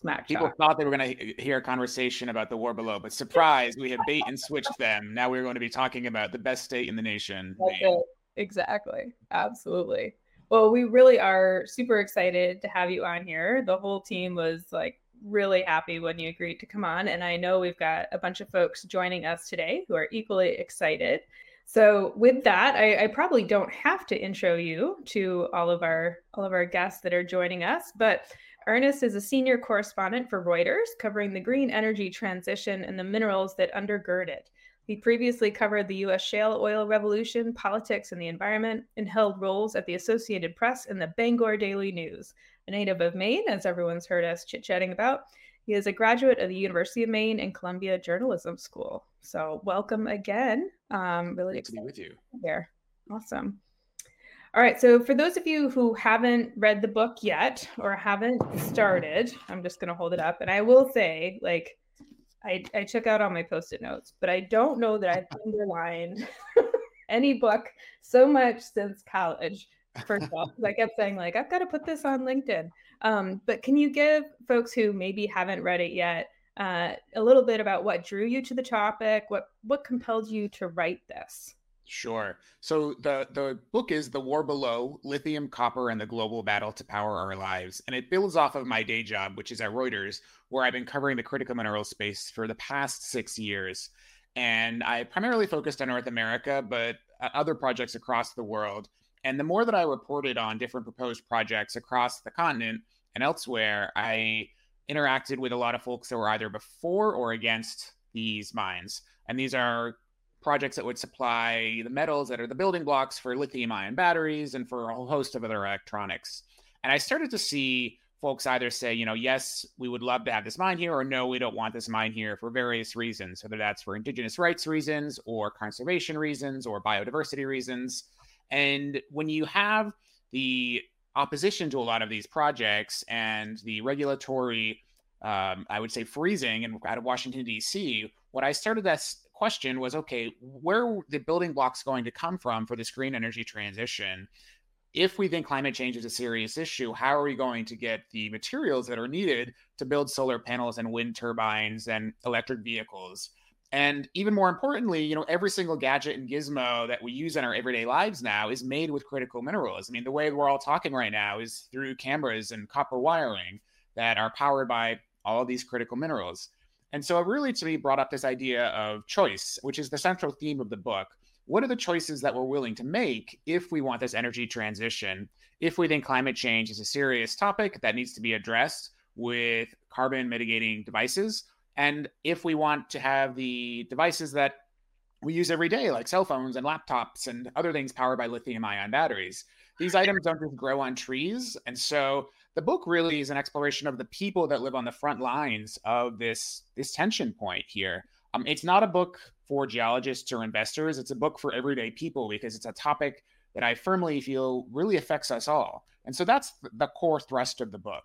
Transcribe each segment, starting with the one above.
smack People talk. thought they were going to hear a conversation about the war below, but surprise, we have bait and switched them. Now we're going to be talking about the best state in the nation. That's Maine. it. Exactly. Absolutely. Well, we really are super excited to have you on here. The whole team was like really happy when you agreed to come on. And I know we've got a bunch of folks joining us today who are equally excited. So with that, I, I probably don't have to intro you to all of our all of our guests that are joining us, but Ernest is a senior correspondent for Reuters, covering the green energy transition and the minerals that undergird it. He previously covered the U.S. shale oil revolution, politics, and the environment, and held roles at the Associated Press and the Bangor Daily News. A native of Maine, as everyone's heard us chit chatting about, he is a graduate of the University of Maine and Columbia Journalism School. So, welcome again. Um, really Great to be with you. here. Awesome. All right. So, for those of you who haven't read the book yet or haven't started, I'm just going to hold it up. And I will say, like, I, I took out all my post it notes, but I don't know that I've underlined any book so much since college. First of all, 'cause I kept saying, like, I've got to put this on LinkedIn. Um, but can you give folks who maybe haven't read it yet uh, a little bit about what drew you to the topic? What what compelled you to write this? Sure. So the the book is The War Below: Lithium, Copper, and the Global Battle to Power Our Lives, and it builds off of my day job, which is at Reuters, where I've been covering the critical mineral space for the past six years. And I primarily focused on North America, but uh, other projects across the world. And the more that I reported on different proposed projects across the continent and elsewhere, I interacted with a lot of folks that were either before or against these mines. And these are projects that would supply the metals that are the building blocks for lithium ion batteries and for a whole host of other electronics. And I started to see folks either say, you know, yes, we would love to have this mine here, or no, we don't want this mine here for various reasons, whether that's for indigenous rights reasons or conservation reasons or biodiversity reasons. And when you have the opposition to a lot of these projects and the regulatory, um, I would say, freezing and out of Washington, D.C., what I started that question was okay, where are the building blocks going to come from for this green energy transition? If we think climate change is a serious issue, how are we going to get the materials that are needed to build solar panels and wind turbines and electric vehicles? And even more importantly, you know, every single gadget and gizmo that we use in our everyday lives now is made with critical minerals. I mean, the way we're all talking right now is through cameras and copper wiring that are powered by all these critical minerals. And so it really, to me, brought up this idea of choice, which is the central theme of the book. What are the choices that we're willing to make if we want this energy transition? If we think climate change is a serious topic that needs to be addressed with carbon mitigating devices, and if we want to have the devices that we use every day, like cell phones and laptops and other things powered by lithium ion batteries, these items don't just grow on trees. And so the book really is an exploration of the people that live on the front lines of this, this tension point here. Um, it's not a book for geologists or investors, it's a book for everyday people because it's a topic that I firmly feel really affects us all. And so that's the core thrust of the book.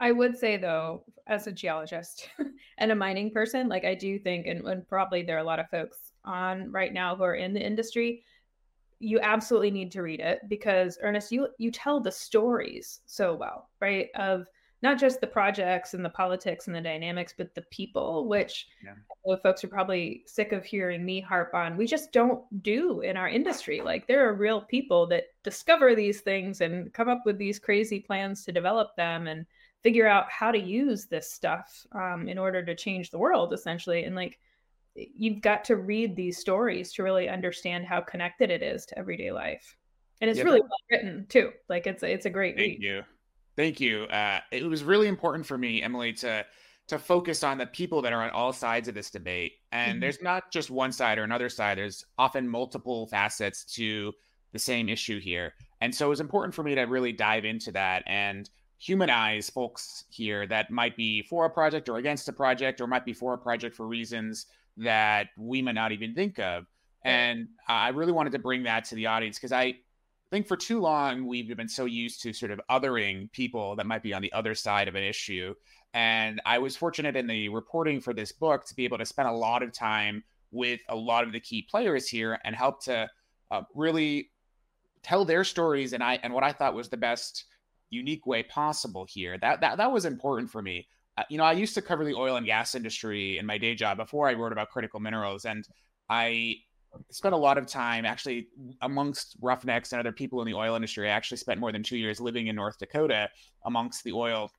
I would say though, as a geologist and a mining person, like I do think, and, and, probably there are a lot of folks on right now who are in the industry, you absolutely need to read it because Ernest, you you tell the stories so well, right? Of not just the projects and the politics and the dynamics, but the people, which yeah. folks are probably sick of hearing me harp on. We just don't do in our industry. Like there are real people that discover these things and come up with these crazy plans to develop them and figure out how to use this stuff um, in order to change the world essentially and like you've got to read these stories to really understand how connected it is to everyday life. And it's really well written too. Like it's it's a great thank read. you. Thank you. Uh, it was really important for me emily to to focus on the people that are on all sides of this debate. And mm-hmm. there's not just one side or another side. There's often multiple facets to the same issue here. And so it was important for me to really dive into that and humanize folks here that might be for a project or against a project or might be for a project for reasons that we might not even think of. And I really wanted to bring that to the audience because I think for too long we've been so used to sort of othering people that might be on the other side of an issue. And I was fortunate in the reporting for this book to be able to spend a lot of time with a lot of the key players here and help to uh, really tell their stories and I and what I thought was the best unique way possible here. That that that was important for me. You know, I used to cover the oil and gas industry in my day job before I wrote about critical minerals, and I spent a lot of time actually amongst roughnecks and other people in the oil industry. I actually spent more than two years living in North Dakota amongst the oil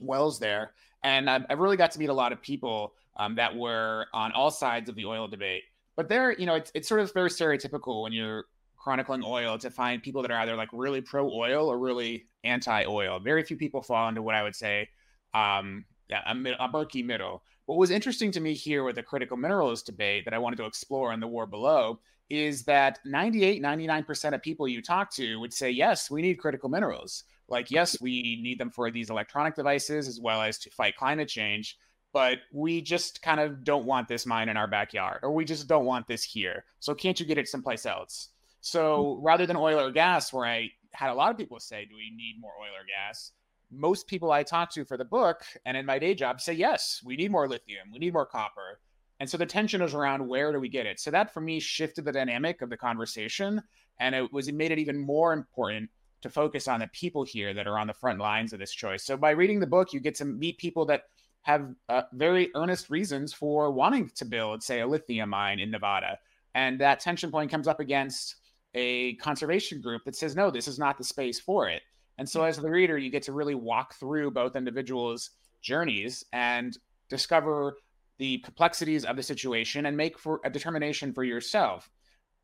wells there, and I, I really got to meet a lot of people um, that were on all sides of the oil debate. But there, you know, it's it's sort of very stereotypical when you're chronicling oil to find people that are either like really pro oil or really anti oil. Very few people fall into what I would say um, yeah, a, a murky middle. What was interesting to me here with the critical minerals debate that I wanted to explore in the war below is that 98, 99% of people you talk to would say, yes, we need critical minerals. Like, yes, we need them for these electronic devices as well as to fight climate change. But we just kind of don't want this mine in our backyard, or we just don't want this here. So, can't you get it someplace else? So, rather than oil or gas, where I had a lot of people say, do we need more oil or gas? Most people I talk to for the book and in my day job say, yes, we need more lithium, we need more copper. And so the tension is around where do we get it? So that for me shifted the dynamic of the conversation. And it was it made it even more important to focus on the people here that are on the front lines of this choice. So by reading the book, you get to meet people that have uh, very earnest reasons for wanting to build, say, a lithium mine in Nevada. And that tension point comes up against a conservation group that says, no, this is not the space for it. And so, as the reader, you get to really walk through both individuals' journeys and discover the complexities of the situation and make for a determination for yourself.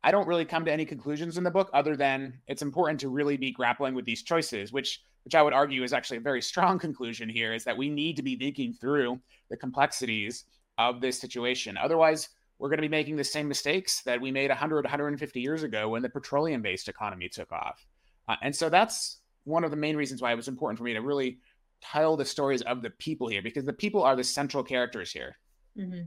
I don't really come to any conclusions in the book other than it's important to really be grappling with these choices, which which I would argue is actually a very strong conclusion here is that we need to be thinking through the complexities of this situation. Otherwise, we're going to be making the same mistakes that we made 100 150 years ago when the petroleum based economy took off. Uh, and so that's one of the main reasons why it was important for me to really tell the stories of the people here because the people are the central characters here. Mm-hmm.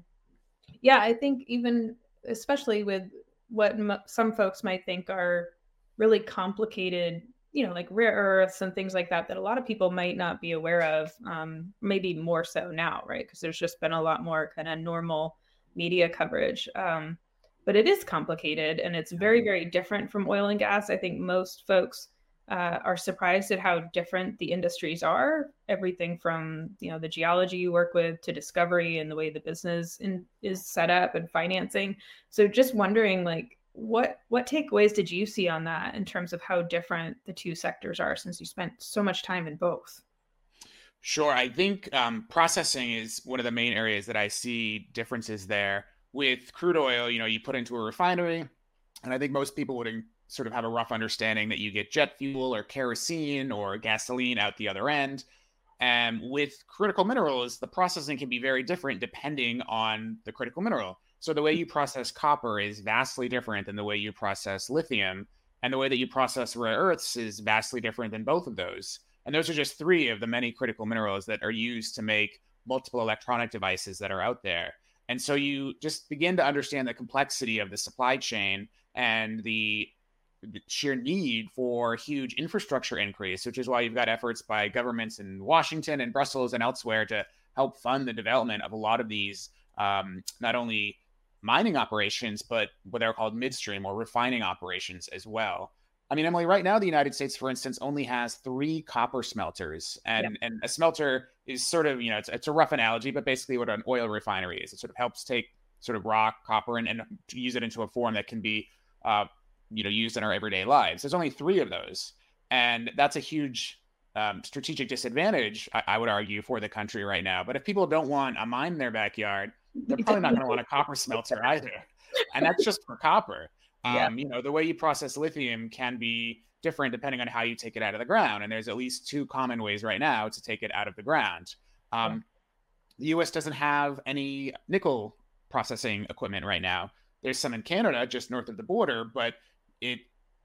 Yeah, I think even especially with what m- some folks might think are really complicated, you know, like rare earths and things like that, that a lot of people might not be aware of. Um, maybe more so now, right? Because there's just been a lot more kind of normal media coverage. Um, but it is complicated and it's very, very different from oil and gas. I think most folks uh, are surprised at how different the industries are. Everything from you know the geology you work with to discovery and the way the business in, is set up and financing. So just wondering, like, what what takeaways did you see on that in terms of how different the two sectors are since you spent so much time in both? Sure, I think um, processing is one of the main areas that I see differences there. With crude oil, you know, you put into a refinery, and I think most people would sort of have a rough understanding that you get jet fuel or kerosene or gasoline out the other end. And with critical minerals, the processing can be very different depending on the critical mineral. So the way you process copper is vastly different than the way you process lithium. And the way that you process rare earths is vastly different than both of those. And those are just three of the many critical minerals that are used to make multiple electronic devices that are out there. And so you just begin to understand the complexity of the supply chain and the sheer need for huge infrastructure increase, which is why you've got efforts by governments in Washington and Brussels and elsewhere to help fund the development of a lot of these um, not only mining operations, but what they're called midstream or refining operations as well. I mean, Emily, right now the United States, for instance, only has three copper smelters, and and a smelter is sort of you know it's, it's a rough analogy, but basically what an oil refinery is. It sort of helps take sort of raw copper and, and use it into a form that can be uh, you know used in our everyday lives. There's only three of those, and that's a huge um, strategic disadvantage, I, I, would argue, for the country right now. But if people don't want a mine in their backyard, they're probably not going to want a copper smelter either, and that's just for copper. Um, yeah. You know, the way you process lithium can be different depending on how you take it out of the ground, and there's at least two common ways right now to take it out of the ground. Um. The U.S. doesn't have any nickel processing equipment right now. There's some in Canada, just north of the border, but it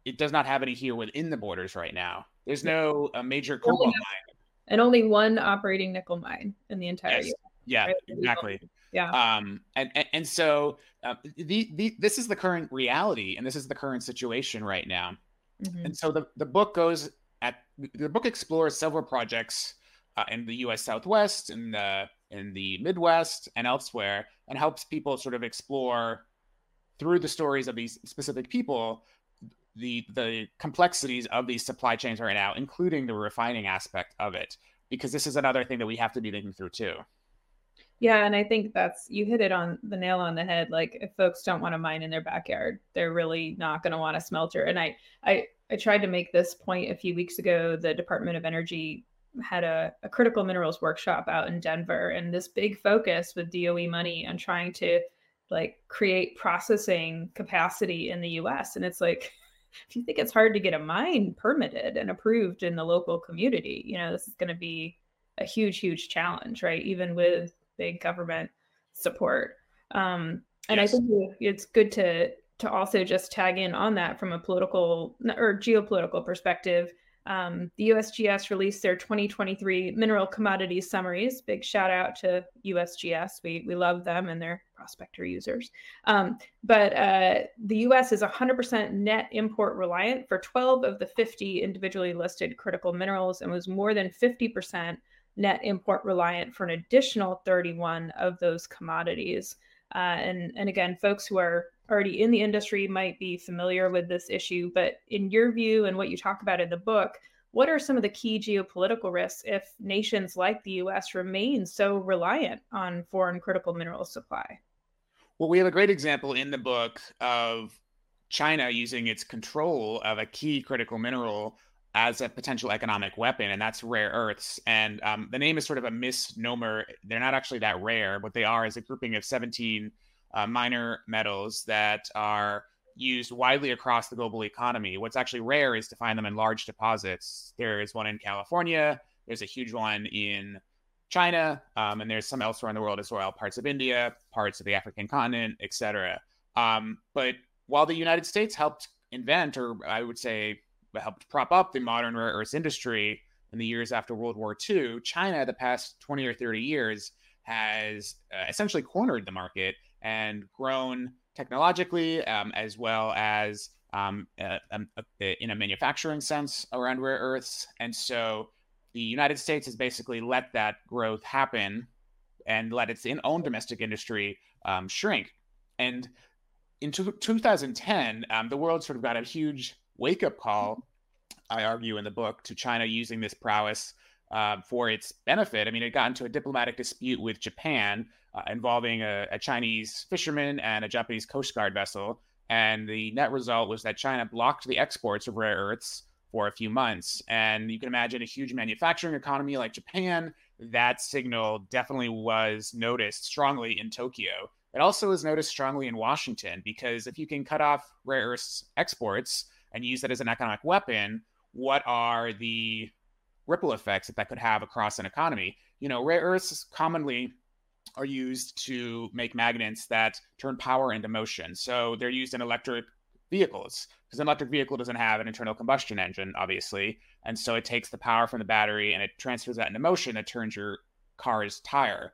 it does not have any here within the borders right now. There's no a major cobalt mine, and only one operating nickel mine in the entire yes. Yeah, right? exactly. Yeah. Um, and, and, and so uh, the, the this is the current reality, and this is the current situation right now. Mm-hmm. And so the the book goes at the book explores several projects uh, in the U.S. Southwest, in the in the Midwest, and elsewhere, and helps people sort of explore through the stories of these specific people the the complexities of these supply chains right now, including the refining aspect of it, because this is another thing that we have to be thinking through too. Yeah, and I think that's you hit it on the nail on the head. Like if folks don't want to mine in their backyard, they're really not going to want a smelter. And I, I, I tried to make this point a few weeks ago. The Department of Energy had a, a critical minerals workshop out in Denver, and this big focus with DOE money on trying to like create processing capacity in the U.S. And it's like if you think it's hard to get a mine permitted and approved in the local community, you know this is going to be a huge, huge challenge, right? Even with big government support. Um, and yes. I think it's good to to also just tag in on that from a political or geopolitical perspective. Um, the USGS released their 2023 mineral commodities summaries. Big shout out to USGS. We, we love them and their prospector users. Um, but uh, the US is 100% net import reliant for 12 of the 50 individually listed critical minerals and was more than 50% net import reliant for an additional 31 of those commodities. Uh, and, and again, folks who are already in the industry might be familiar with this issue, but in your view and what you talk about in the book, what are some of the key geopolitical risks if nations like the US remain so reliant on foreign critical mineral supply? Well, we have a great example in the book of China using its control of a key critical mineral as a potential economic weapon, and that's rare earths. And um, the name is sort of a misnomer. They're not actually that rare. What they are is a grouping of 17 uh, minor metals that are used widely across the global economy. What's actually rare is to find them in large deposits. There is one in California, there's a huge one in China, um, and there's some elsewhere in the world as well, parts of India, parts of the African continent, etc. Um, but while the United States helped invent, or I would say helped prop up the modern rare earths industry in the years after World War II, China, the past 20 or 30 years, has uh, essentially cornered the market and grown technologically um, as well as um, uh, um, uh, in a manufacturing sense around rare earths. And so the United States has basically let that growth happen and let its own domestic industry um, shrink. And in 2010, um, the world sort of got a huge wake up call, I argue in the book, to China using this prowess uh, for its benefit. I mean, it got into a diplomatic dispute with Japan uh, involving a, a, Chinese fisherman and a Japanese Coast Guard vessel. And the net result was that China blocked the exports of rare earths for a few months. And you can imagine a huge manufacturing economy like Japan. That signal definitely was noticed strongly in Tokyo. It also was noticed strongly in Washington because if you can cut off rare earths exports, and use that as an economic weapon, what are the ripple effects that that could have across an economy? You know, rare earths commonly are used to make magnets that turn power into motion. So they're used in electric vehicles because an electric vehicle doesn't have an internal combustion engine, obviously. And so it takes the power from the battery and it transfers that into motion that turns your car's tire.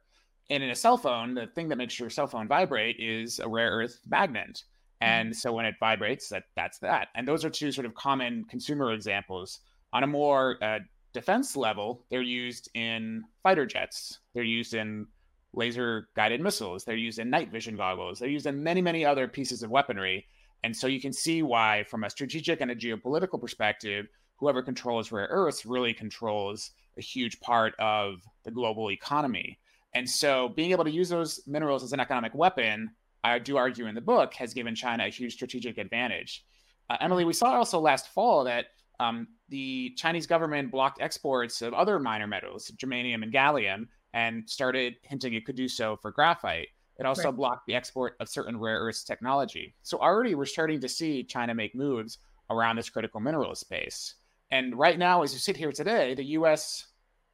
And in a cell phone, the thing that makes your cell phone vibrate is a rare earth magnet. Mm-hmm. And so when it vibrates, that that's that. And those are two sort of common consumer examples. On a more uh, defense level, they're used in fighter jets. They're used in laser guided missiles. They're used in night vision goggles. They're used in many, many other pieces of weaponry. And so you can see why, from a strategic and a geopolitical perspective, whoever controls rare earths really controls a huge part of the global economy. And so being able to use those minerals as an economic weapon I do argue in the book, has given China a huge strategic advantage. Uh, Emily, we saw also last fall that um, the Chinese government blocked exports of other minor metals, germanium and gallium, and started hinting it could do so for graphite. It also right. blocked the export of certain rare earths technology. So already we're starting to see China make moves around this critical mineral space. And right now, as you sit here today, the US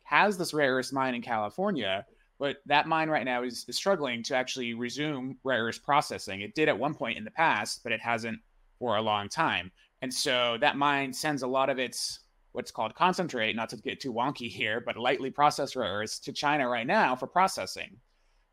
has this rare earths mine in California, but that mine right now is, is struggling to actually resume rare earth processing. It did at one point in the past, but it hasn't for a long time. And so that mine sends a lot of its what's called concentrate, not to get too wonky here, but lightly processed rare earths to China right now for processing.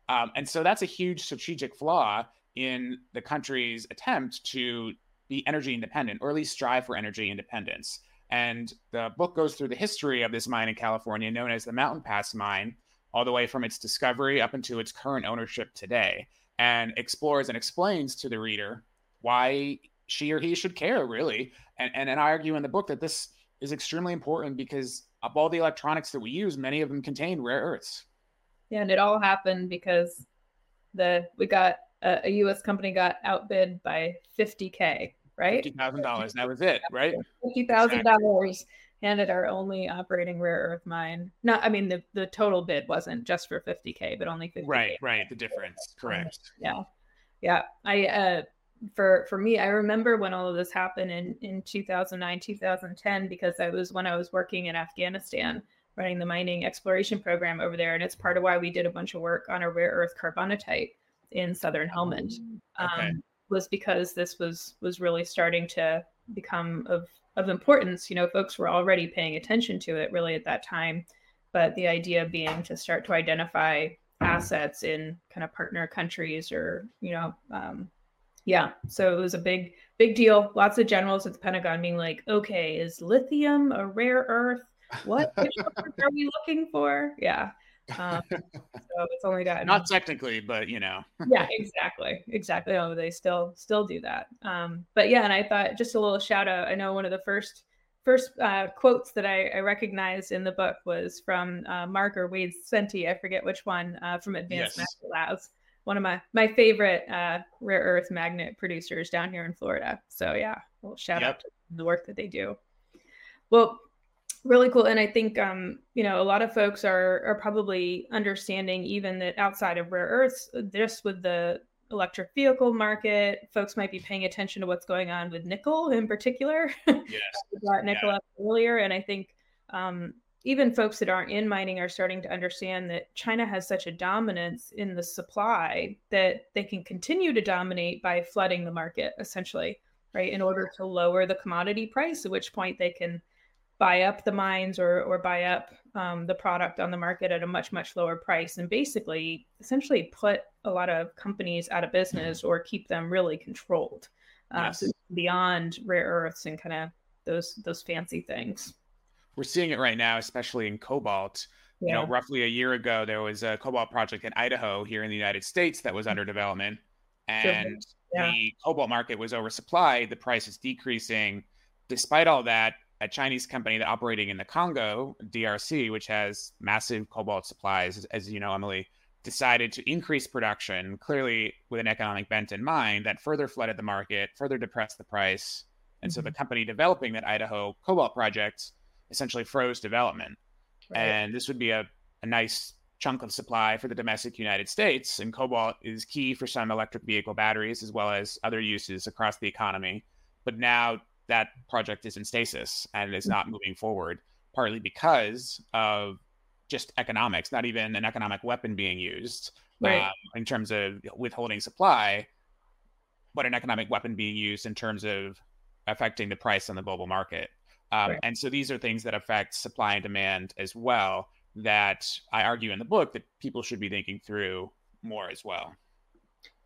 Um, and so that's a huge strategic flaw in the country's attempt to be energy independent, or at least strive for energy independence. And the book goes through the history of this mine in California, known as the Mountain Pass Mine, all the way from its discovery up into its current ownership today, and explores and explains to the reader why she or he should care really. And, and and I argue in the book that this is extremely important because of all the electronics that we use, many of them contain rare earths. Yeah, and it all happened because the we got a, a U.S. company got outbid by 50k, right? Fifty thousand dollars. That was it, right? Fifty thousand dollars, and at our only operating rare earth mine. Not, I mean, the the total bid wasn't just for 50k, but only 50. Right, right. The difference, correct. Yeah, yeah. I uh, for for me, I remember when all of this happened in in 2009, 2010, because that was when I was working in Afghanistan running the mining exploration program over there. And it's part of why we did a bunch of work on a rare earth carbonatite in southern Helmand. Okay. Um, was because this was was really starting to become of of importance. You know, folks were already paying attention to it really at that time, but the idea being to start to identify assets in kind of partner countries or you know um, yeah so it was a big big deal. Lots of generals at the pentagon being like okay is lithium a rare earth? What are we looking for? Yeah um, so it's only gotten Not technically, but you know. yeah exactly exactly. Oh they still still do that. Um but yeah and i thought just a little shout out i know one of the first first uh, quotes that I, I recognized in the book was from uh, mark or wade senti i forget which one uh, from advanced Yes. Magnet labs one of my my favorite uh, rare earth magnet producers down here in florida. So yeah well shout Yep. out to the work that they do. Well really cool. And i think um you know a lot of folks are are probably understanding even that outside of rare earths just with the electric vehicle market folks might be paying attention to what's going on with nickel in particular. Yes. we brought nickel up earlier and i think um even folks that aren't in mining are starting to understand that China has such a dominance in the supply that they can continue to dominate by flooding the market, essentially, right? In order to lower the commodity price, at which point they can buy up the mines or, or buy up um, the product on the market at a much, much lower price and basically essentially put a lot of companies out of business or keep them really controlled. Uh, Yes. so beyond rare earths and kind of those those fancy things. We're seeing it right now, especially in cobalt. You know, roughly a year ago, there was a cobalt project in Idaho here in the United States that was mm. under development, and Yeah. the cobalt market was oversupplied. The price is decreasing. Despite all that, a Chinese company that operating in the Congo, DRC, which has massive cobalt supplies, as, as you know, Emily, decided to increase production, clearly with an economic bent in mind, that further flooded the market, further depressed the price. And so the mm-hmm. company developing that Idaho cobalt project essentially froze development. Right. And this would be a, a nice chunk of supply for the domestic United States. And cobalt is key for some electric vehicle batteries as well as other uses across the economy. But now that project is in stasis and is not moving forward, partly because of just economics, not even an economic weapon being used Right. um, in terms of withholding supply, but an economic weapon being used in terms of affecting the price on the global market. Um, Right. And so these are things that affect supply and demand as well. That I argue in the book that people should be thinking through more as well.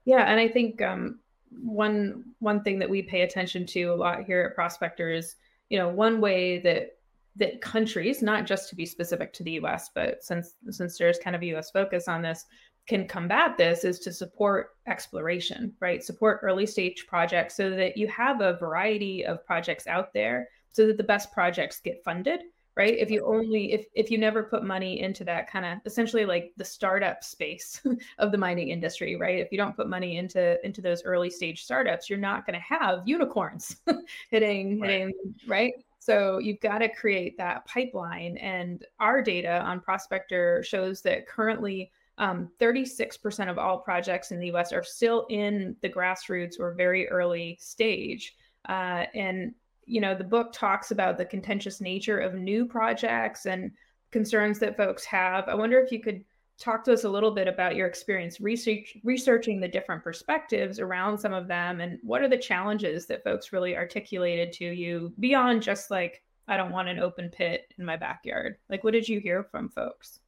Yeah, and I think um, one one thing that we pay attention to a lot here at Prospector is, you know, one way that that countries, not just to be specific to the U.S., but since since there's kind of a U.S. focus on this, can combat this is to support exploration, right? Support early stage projects so that you have a variety of projects out there, so that the best projects get funded right? If you only if if you never put money into that kind of essentially like the startup space of the mining industry right? If you don't put money into into those early stage startups you're not going to have unicorns hitting Right. hitting right? So you've got to create that pipeline and our data on prospector shows that currently um, 36% of all projects in the us are still in the grassroots or very early stage uh, and you know the book talks about the contentious nature of new projects and concerns that folks have. I wonder if you could talk to us a little bit about your experience research researching the different perspectives around some of them and what are the challenges that folks really articulated to you beyond just like i don't want an open pit in my backyard. Like what did you hear from folks?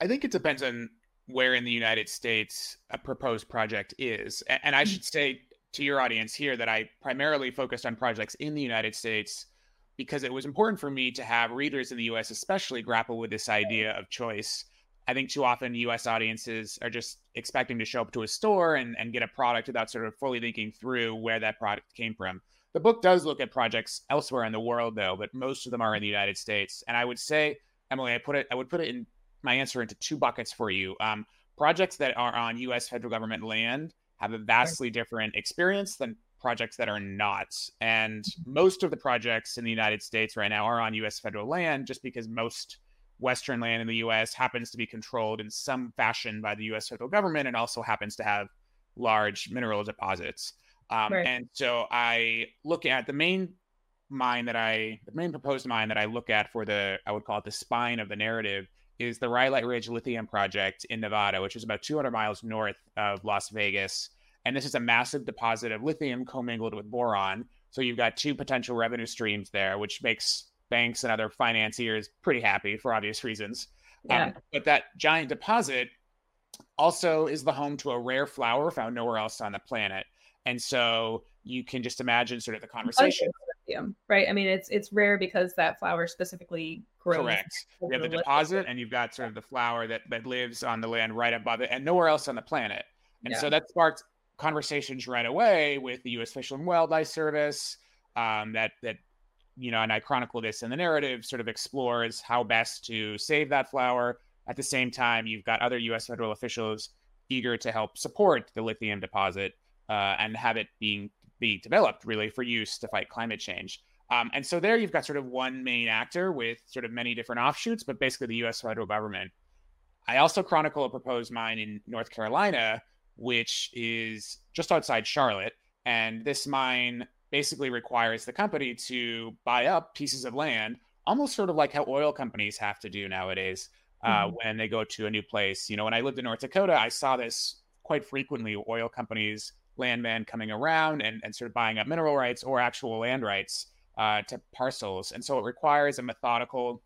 I think it depends on where in the United States a proposed project is. And I mm. should say to your audience here that I primarily focused on projects in the United States because it was important for me to have readers in the US, especially, grapple with this idea of choice I think too often US audiences are just expecting to show up to a store and, and get a product without sort of fully thinking through where that product came from. The book does look at projects elsewhere in the world though, but most of them are in the United States. And I would say, Emily, I put it I would put it in my answer into two buckets for you. Um, projects that are on US federal government land have a vastly different experience than projects that are not. And most of the projects in the United States right now are on US federal land just because most Western land in the US happens to be controlled in some fashion by the US federal government and also happens to have large mineral deposits. Um, right. And so I look at the main mine that I, the main proposed mine that I look at for the, I would call it the spine of the narrative is the Rhyolite Ridge Lithium Project in Nevada, which is about 200 miles north of Las Vegas. And this is a massive deposit of lithium commingled with boron. So you've got two potential revenue streams there, which makes banks and other financiers pretty happy for obvious reasons. Yeah. Um, but that giant deposit also is the home to a rare flower found nowhere else on the planet. And so you can just imagine sort of the conversation. Right? I mean, it's it's rare because that flower specifically grows. Correct. You have the deposit, and you've got sort of the flower that that lives on the land right above it, and nowhere else on the planet. And yeah. so that sparked conversations right away with the U.S. Fish and Wildlife Service. Um, that that you know, and I chronicle this in the narrative, sort of explores how best to save that flower. At the same time, you've got other U.S. federal officials eager to help support the lithium deposit uh, and have it being be developed really for use to fight climate change. Um, and so there you've got sort of one main actor with sort of many different offshoots, but basically the U.S. federal government. I also chronicle a proposed mine in North Carolina, which is just outside Charlotte. And this mine basically requires the company to buy up pieces of land, almost sort of like how oil companies have to do nowadays uh, mm-hmm. when they go to a new place. You know, when I lived in North Dakota, I saw this quite frequently oil companies, landmen coming around and, and sort of buying up mineral rights or actual land rights uh, to parcels. And so it requires a methodical,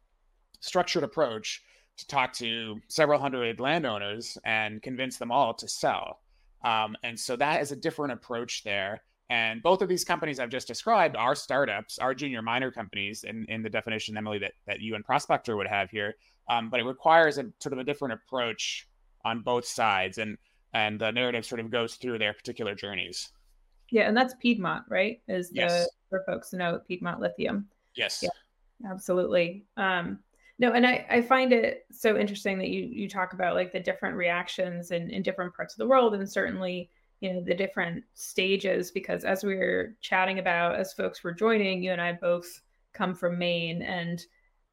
structured approach to talk to several hundred landowners and convince them all to sell. Um, and so that is a different approach there. And both of these companies I've just described are startups, are junior miner companies in, in the definition, Emily, that, that you and Prospector would have here. Um, but it requires a sort of a different approach on both sides. And and the narrative sort of goes through their particular journeys. Yeah, and that's Piedmont, right? Is yes. the for folks to know Piedmont Lithium. Yes. Yeah, absolutely. Um, no, and I, I find it so interesting that you you talk about like the different reactions in, in different parts of the world and certainly you know the different stages because as we were chatting about as folks were joining you and i both come from maine and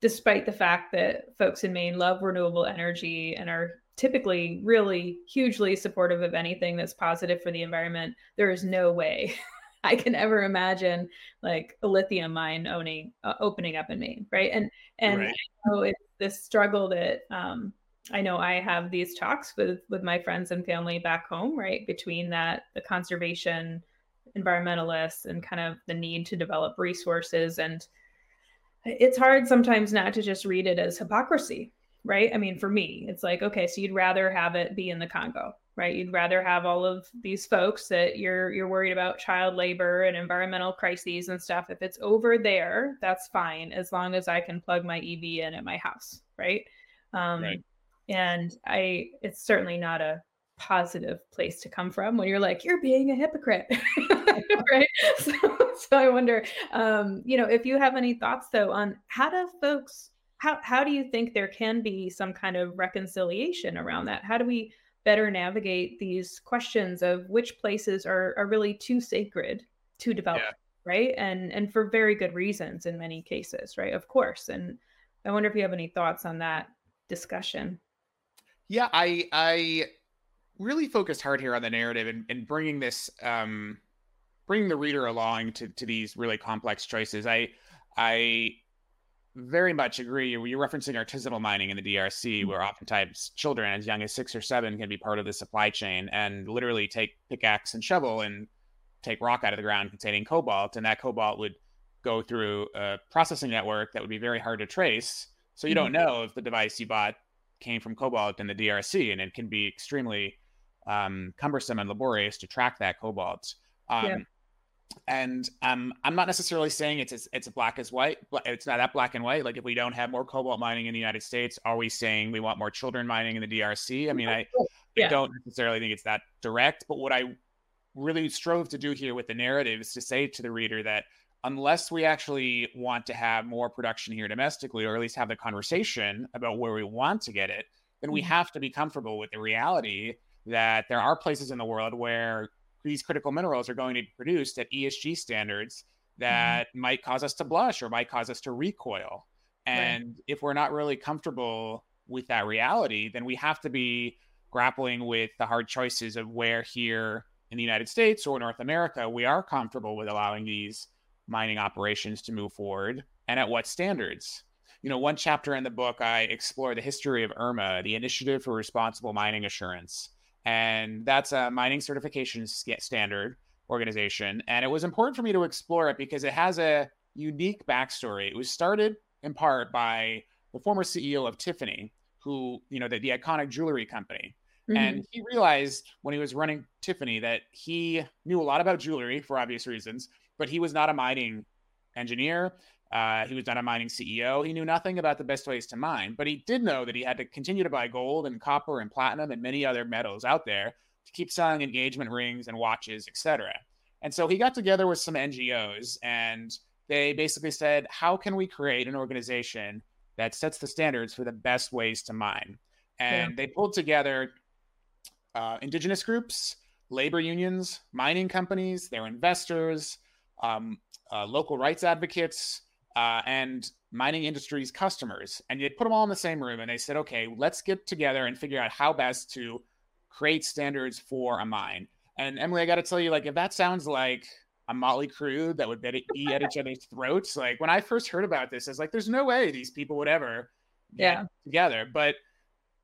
despite the fact that folks in maine love renewable energy and are typically really hugely supportive of anything that's positive for the environment there is no way i can ever imagine like a lithium mine owning uh, opening up in maine right and and right. so it's this struggle that um, I know I have these talks with with my friends and family back home, right? Between that the conservation environmentalists and kind of the need to develop resources and it's hard sometimes not to just read it as hypocrisy, right? I mean, for me, it's like, okay, so you'd rather have it be in the Congo, right? You'd rather have all of these folks that you're you're worried about child labor and environmental crises and stuff. If it's over there, that's fine as long as I can plug my EV in at my house, right? Um, right and i it's certainly not a positive place to come from when you're like you're being a hypocrite right so, so, i wonder um you know if you have any thoughts though on how do folks how how do you think there can be some kind of reconciliation around that? How do we better navigate these questions of which places are are really too sacred to develop yeah. right? And and for very good reasons in many cases right? Of course. And i wonder if you have any thoughts on that discussion. Yeah, I I really focused hard here on the narrative and, and bringing this um bringing the reader along to to these really complex choices. I I very much agree. You're referencing artisanal mining in the DRC, mm-hmm. where oftentimes children as young as six or seven can be part of the supply chain and literally take pickaxe and shovel and take rock out of the ground containing cobalt, and that cobalt would go through a processing network that would be very hard to trace. So you mm-hmm. don't know if the device you bought came from cobalt in the DRC, and it can be extremely um, cumbersome and laborious to track that cobalt. Um, yeah. And um, I'm not necessarily saying it's it's, it's black as white. It's not that black and white. Like if we don't have more cobalt mining in the United States, are we saying we want more children mining in the DRC? I mean, I, yeah. I don't necessarily think it's that direct. But what I really strove to do here with the narrative is to say to the reader that unless we actually want to have more production here domestically, or at least have the conversation about where we want to get it, then we mm-hmm. have to be comfortable with the reality that there are places in the world where these critical minerals are going to be produced at ESG standards mm-hmm. that mm-hmm. might cause us to blush or might cause us to recoil. And right. if we're not really comfortable with that reality, then we have to be grappling with the hard choices of where here in the United States or North America we are comfortable with allowing these mining operations to move forward and at what standards. You know, one chapter in the book, I explore the history of IRMA, the Initiative for Responsible Mining Assurance and that's a mining certification standard organization. And it was important for me to explore it because it has a unique backstory. It was started in part by the former CEO of Tiffany, who, you know, the, the iconic jewelry company. Mm-hmm. And he realized when he was running Tiffany that he knew a lot about jewelry for obvious reasons, but he was not a mining engineer. Uh, he was not a mining CEO. He knew nothing about the best ways to mine, but he did know that he had to continue to buy gold and copper and platinum and many other metals out there to keep selling engagement rings and watches, etc. And so he got together with some NGOs and they basically said, how can we create an organization that sets the standards for the best ways to mine? And yeah. they pulled together uh, indigenous groups, labor unions, mining companies, their investors, um, uh, local rights advocates, uh, and mining industry's customers. And you put them all in the same room and they said, okay, let's get together and figure out how best to create standards for a mine. And Emily, I got to tell you, like, if that sounds like a motley crew that would be at each other's throats, like when I first heard about this, I was like, there's no way these people would ever yeah. together. But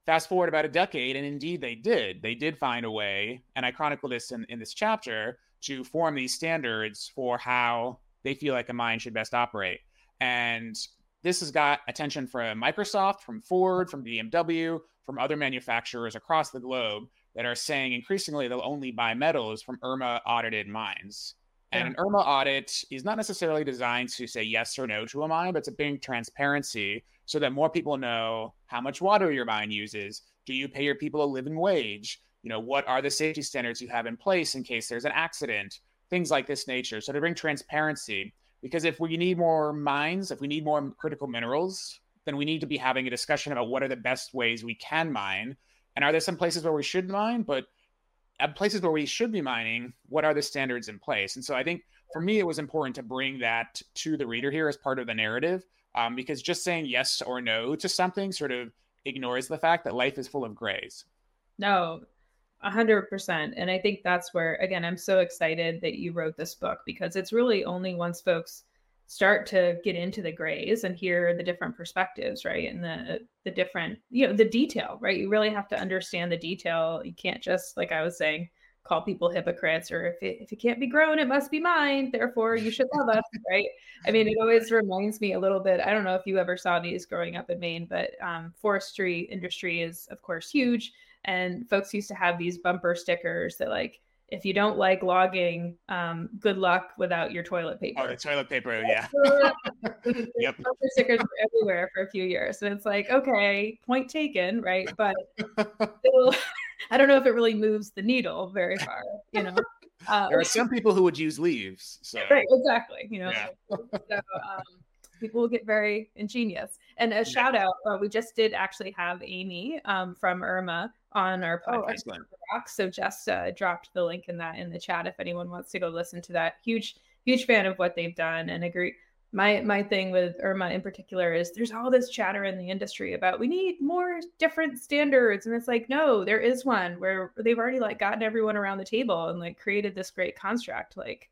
fast forward about a decade, and indeed they did. They did find a way, and I chronicle this in, in this chapter, to form these standards for how they feel like a mine should best operate. And this has got attention from Microsoft, from Ford, from BMW, from other manufacturers across the globe that are saying increasingly they'll only buy metals from IRMA audited mines. And an IRMA audit is not necessarily designed to say yes or no to a mine, but it's a big transparency so that more people know how much water your mine uses. Do you pay your people a living wage? You know, what are the safety standards you have in place in case there's an accident? Things like this nature. So to bring transparency because if we need more mines, if we need more critical minerals, then we need to be having a discussion about what are the best ways we can mine. And are there some places where we should mine? But at places where we should be mining, what are the standards in place? And so I think for me, it was important to bring that to the reader here as part of the narrative, um, because just saying yes or no to something sort of ignores the fact that life is full of grays. No, a hundred percent. And I think that's where, again, I'm so excited that you wrote this book because it's really only once folks start to get into the grays and hear the different perspectives, right? And the the different, you know, the detail, right? You really have to understand the detail. You can't just, like I was saying, call people hypocrites or if it, if it can't be grown, it must be mine. Therefore, you should love us, right? I mean, it always reminds me a little bit. I don't know if you ever saw these growing up in Maine, but um, forestry industry is, of course, huge and folks used to have these bumper stickers that like if you don't like logging, um, good luck without your toilet paper. Oh, the toilet paper, yeah. yep. Bumper stickers were everywhere for a few years, and it's like, okay, point taken, right? But still, I don't know if it really moves the needle very far, you know. Um, there are some people who would use leaves. So. Right, exactly. You know, yeah. so, um, people will get very ingenious. And a yeah. shout out, uh, we just did actually have Amy um, from IRMA on our oh, podcast. Oh, so just uh, dropped the link in that in the chat if anyone wants to go listen to that. Huge, huge fan of what they've done and agree. My my thing with IRMA in particular is there's all this chatter in the industry about we need more different standards, and it's like no, there is one where they've already like gotten everyone around the table and like created this great construct. Like,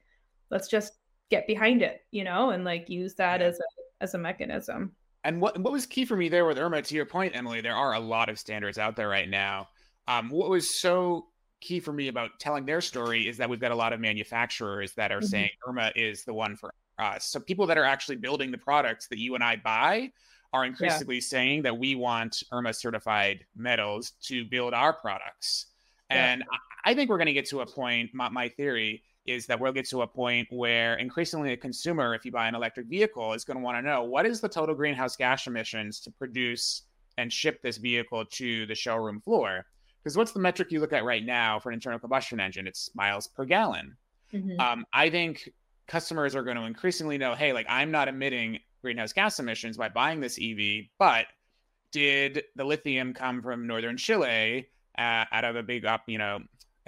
let's just get behind it, you know, and like use that yeah. as a as a mechanism. And what what was key for me there with IRMA, to your point, Emily, there are a lot of standards out there right now. Um, what was so key for me about telling their story is that we've got a lot of manufacturers that are mm-hmm. saying IRMA is the one for us. So people that are actually building the products that you and I buy are increasingly yeah. saying that we want IRMA certified metals to build our products. Yeah. And I think we're going to get to a point, my, my theory is that we'll get to a point where increasingly a consumer, if you buy an electric vehicle, is going to want to know what is the total greenhouse gas emissions to produce and ship this vehicle to the showroom floor. Because what's the metric you look at right now for an internal combustion engine? It's miles per gallon. Mm-hmm. Um, I think customers are going to increasingly know, hey, like I'm not emitting greenhouse gas emissions by buying this EV, but did the lithium come from northern Chile uh, out of a big up, you know,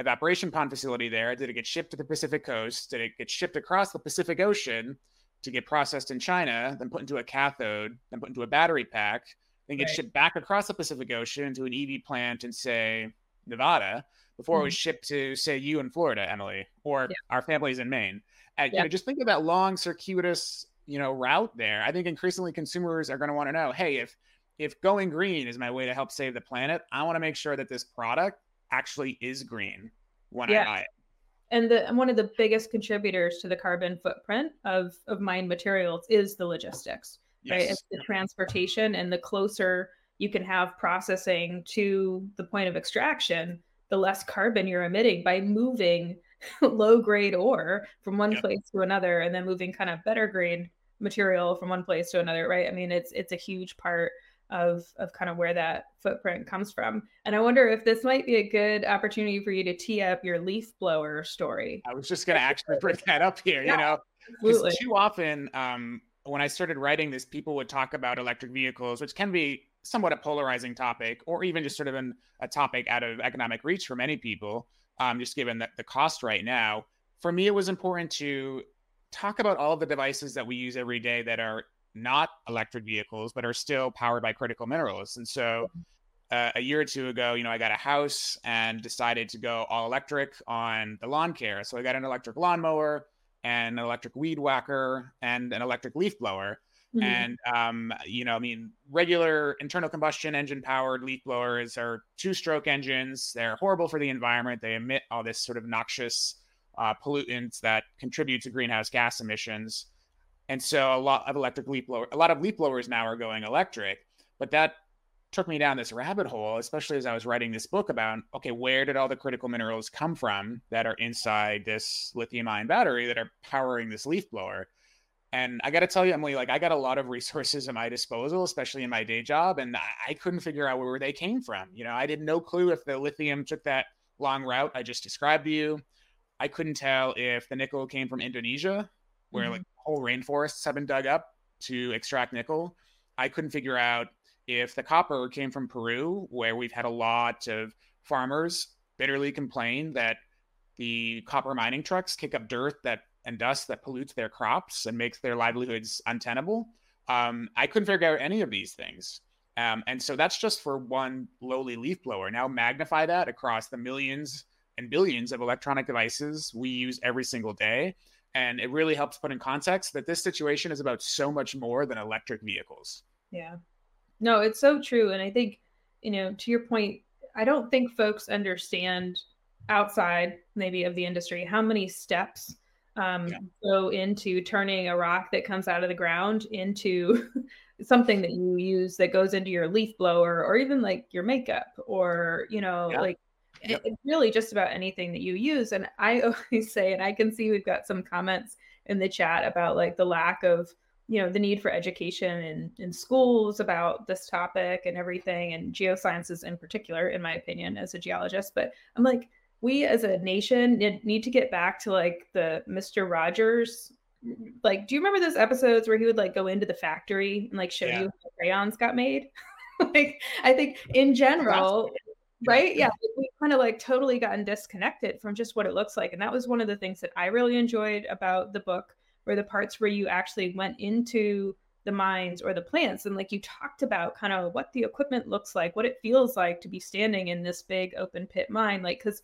evaporation pond facility there? Did it get shipped to the Pacific coast? Did it get shipped across the Pacific Ocean to get processed in China, then put into a cathode, then put into a battery pack, then get right. shipped back across the Pacific Ocean to an EV plant in say Nevada before mm-hmm. it was mm-hmm. shipped to say you in Florida, Emily, or yeah. our families in Maine? And, yeah. you know, just think of that long circuitous, you know, route there. I think increasingly consumers are going to want to know, hey, if if going green is my way to help save the planet, I want to make sure that this product actually is green when yeah. I buy it. And the one of the biggest contributors to the carbon footprint of of mined materials is the logistics, yes. right? It's the transportation, and the closer you can have processing to the point of extraction, the less carbon you're emitting by moving low grade ore from one yep. place to another, and then moving kind of better grade material from one place to another, right? I mean, it's it's a huge part of of kind of where that footprint comes from. And I wonder if this might be a good opportunity for you to tee up your leaf blower story. I was just going to actually bring that up here. Yeah, you know, too often um, when I started writing this, people would talk about electric vehicles, which can be somewhat a polarizing topic, or even just sort of an, a topic out of economic reach for many people, um, just given the, the cost right now. For me, it was important to talk about all of the devices that we use every day that are not electric vehicles, but are still powered by critical minerals. And so uh, a year or two ago, you know, I got a house and decided to go all electric on the lawn care. So I got an electric lawnmower and an electric weed whacker and an electric leaf blower. Mm-hmm. And, um, you know, I mean, regular internal combustion engine powered leaf blowers are two stroke engines. They're horrible for the environment. They emit all this sort of noxious uh, pollutants that contribute to greenhouse gas emissions. And so a lot of electric leaf blower, a lot of leaf blowers now are going electric. But that took me down this rabbit hole, especially as I was writing this book about okay, where did all the critical minerals come from that are inside this lithium ion battery that are powering this leaf blower? And I got to tell you, Emily, like I got a lot of resources at my disposal, especially in my day job, and I couldn't figure out where they came from. You know, I had no clue if the lithium took that long route I just described to you. I couldn't tell if the nickel came from Indonesia, where mm-hmm. like whole rainforests have been dug up to extract nickel. I couldn't figure out if the copper came from Peru, where we've had a lot of farmers bitterly complain that the copper mining trucks kick up dirt that and dust that pollutes their crops and makes their livelihoods untenable. Um, I couldn't figure out any of these things. Um, and so that's just for one lowly leaf blower. Now magnify that across the millions and billions of electronic devices we use every single day. And it really helps put in context that this situation is about so much more than electric vehicles. Yeah. No, it's so true. And I think, you know, to your point, I don't think folks understand outside maybe of the industry how many steps um, yeah. go into turning a rock that comes out of the ground into something that you use that goes into your leaf blower or even like your makeup or, you know, yeah. like yep. it, really just about anything that you use. And I always say, and I can see we've got some comments in the chat about like the lack of, you know, the need for education in, in schools about this topic and everything, and geosciences in particular, in my opinion, as a geologist. But I'm like, we as a nation need to get back to like the Mr. Rogers. Like, do you remember those episodes where he would like go into the factory and like show yeah. you how crayons got made? like, I think in general, right? Yeah we kind of like totally gotten disconnected from just what it looks like and that was one of the things that i really enjoyed about the book were the parts where you actually went into the mines or the plants and like you talked about kind of what the equipment looks like what it feels like to be standing in this big open pit mine like because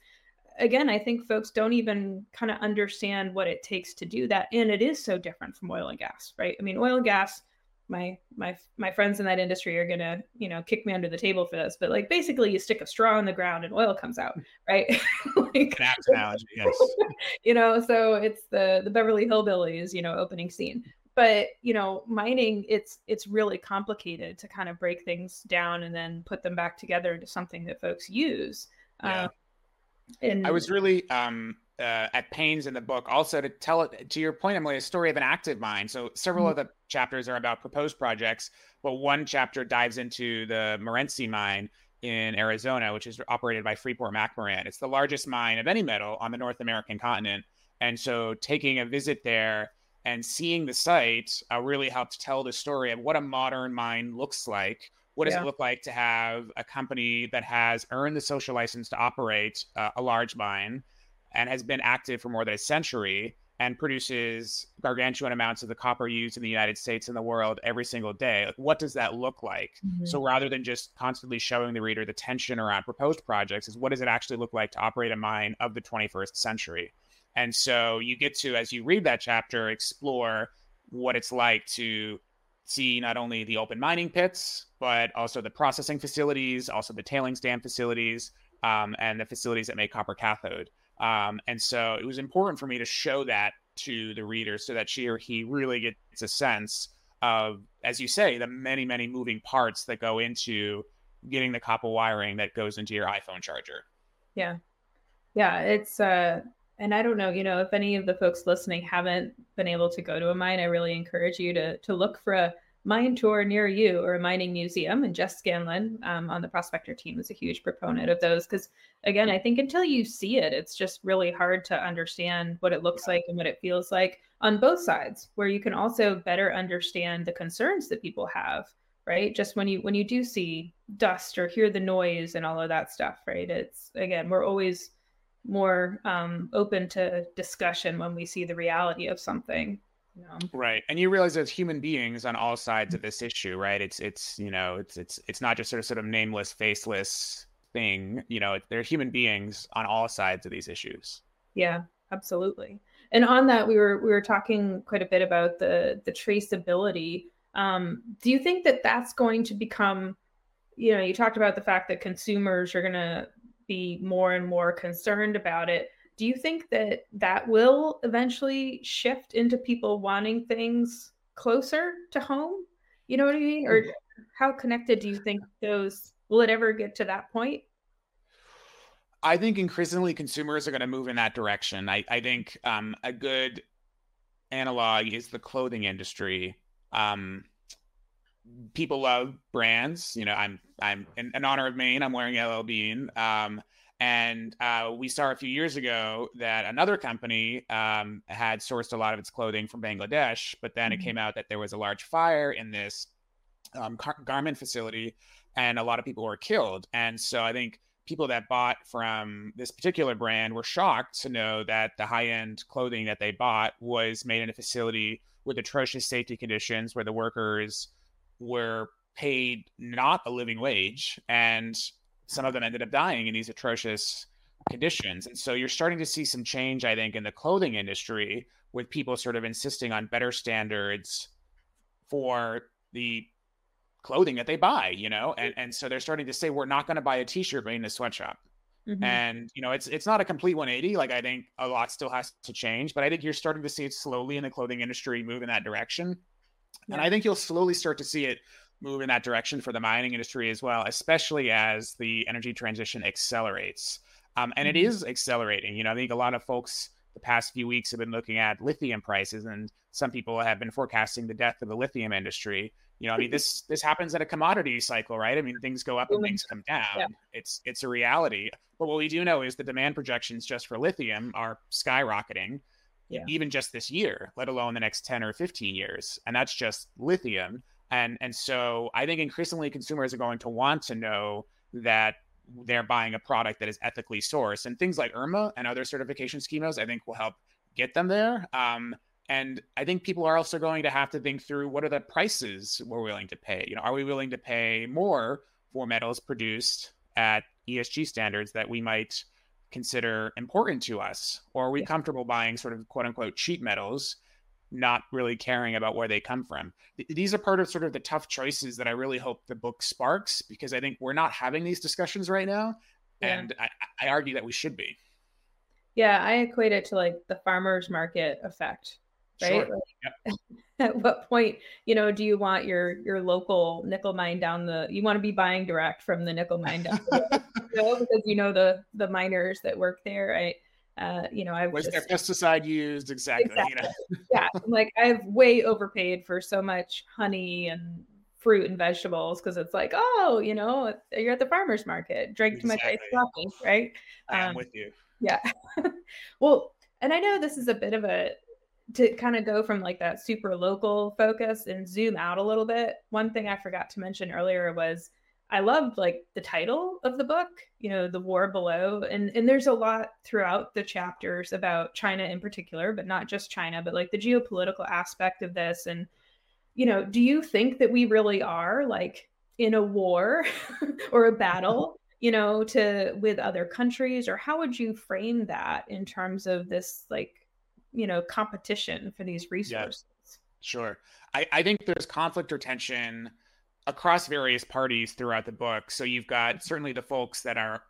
again i think folks don't even kind of understand what it takes to do that and it is so different from oil and gas right? I mean oil and gas my my my friends in that industry are gonna you know kick me under the table for this but like basically you stick a straw in the ground and oil comes out right? Like, analogy, yes. you know so it's the the beverly hillbillies you know opening scene. But you know mining it's it's really complicated to kind of break things down and then put them back together into something that folks use. Yeah. Um, and i was really um uh, at pains in the book also to tell it to your point, Emily, a story of an active mine. So several mm-hmm. of the chapters are about proposed projects, but one chapter dives into the Morenci mine in Arizona, which is operated by Freeport McMoRan. It's the largest mine of any metal on the North American continent. And so taking a visit there and seeing the site uh, really helped tell the story of what a modern mine looks like. What does yeah. it look like to have a company that has earned the social license to operate uh, a large mine and has been active for more than a century and produces gargantuan amounts of the copper used in the United States and the world every single day. Like, what does that look like? Mm-hmm. So rather than just constantly showing the reader the tension around proposed projects, is what does it actually look like to operate a mine of the 21st century? And so you get to, as you read that chapter, explore what it's like to see not only the open mining pits, but also the processing facilities, also the tailings dam facilities, um, and the facilities that make copper cathode. Um, and so it was important for me to show that to the reader so that she or he really gets a sense of, as you say, the many, many moving parts that go into getting the copper wiring that goes into your iPhone charger. Yeah. Yeah. It's, uh, and I don't know, you know, if any of the folks listening haven't been able to go to a mine, I really encourage you to to look for a mine tour near you or a mining museum. And Jess Scanlon um, on the Prospector team is a huge proponent of those because, again, I think until you see it, it's just really hard to understand what it looks like and what it feels like on both sides, where you can also better understand the concerns that people have right just when you when you do see dust or hear the noise and all of that stuff right it's again we're always more um, open to discussion when we see the reality of something Right. And you realize there's human beings on all sides of this issue, right? It's it's you know, it's it's it's not just sort of sort of nameless, faceless thing. You know, there are human beings on all sides of these issues. Yeah, absolutely. And on that, we were we were talking quite a bit about the the traceability. Um, do you think that that's going to become, you know, you talked about the fact that consumers are going to be more and more concerned about it do you think that that will eventually shift into people wanting things closer to home? You know what i mean? Or how connected do you think those will it ever get to that point? I think increasingly consumers are going to move in that direction. I, I think um, a good analog is the clothing industry. Um, people love brands. You know i'm i'm in, in honor of maine. I'm wearing ll bean. Um, and uh, we saw a few years ago that another company um, had sourced a lot of its clothing from Bangladesh, but then mm-hmm. it came out that there was a large fire in this um, car- garment facility, and a lot of people were killed. And so I think people that bought from this particular brand were shocked to know that the high end clothing that they bought was made in a facility with atrocious safety conditions where the workers were paid not a living wage and some of them ended up dying in these atrocious conditions. And so you're starting to see some change, I think, in the clothing industry with people sort of insisting on better standards for the clothing that they buy, you know? And and so they're starting to say we're not going to buy a t-shirt made in a sweatshop. Mm-hmm. And you know, it's it's not a complete 180. Like I think a lot still has to change, but I think you're starting to see it slowly in the clothing industry move in that direction. Yeah. And I think you'll slowly start to see it move in that direction for the mining industry as well, especially as the energy transition accelerates. Um, and it mm-hmm. accelerating. You know, I think a lot of folks the past few weeks have been looking at lithium prices, and some people have been forecasting the death of the lithium industry. You know, I mean, this this happens at a commodity cycle, right? I mean, things go up and things come down. Yeah. It's it's a reality. But what we do know is the demand projections just for lithium are skyrocketing. Yeah. Even just this year, let alone the next 10 or 15 years. And that's just lithium and and so i think increasingly consumers are going to want to know that they're buying a product that is ethically sourced. And things like irma and other certification schemas i think will help get them there. Um, and i think people are also going to have to think through what are the prices we're willing to pay? You know are we willing to pay more for metals produced at esg standards that we might consider important to us? Or are we yeah. comfortable buying sort of quote unquote cheap metals not really caring about where they come from. These are part of sort of the tough choices that I really hope the book sparks because I think we're not having these discussions right now. Yeah. And I, I argue that we should be. Yeah, I equate it to like the farmer's market effect, right? Sure. Like, yep. At what point, you know, do you want your your local nickel mine down the? You want to be buying direct from the nickel mine down the, you know, because you know the the miners that work there, right? Uh, you know, I was there pesticide used exactly? exactly. You know? yeah, like I've way overpaid for so much honey and fruit and vegetables because it's like, oh, you know, you're at the farmer's market, drink exactly. too much iced coffee, right? I'm um, with you. Yeah. well, and I know this is a bit of a to kind of go from like that super local focus and zoom out a little bit. One thing I forgot to mention earlier was I loved like the title of the book, you know, The War Below. And and there's a lot throughout the chapters about China in particular, but not just China, but like the geopolitical aspect of this. And, you know, do you think that we really are like in a war or a battle, you know, to with other countries? Or how would you frame that in terms of this like, you know, competition for these resources? Yeah, sure. I, I think there's conflict or tension across various parties throughout the book. So you've got certainly the folks that are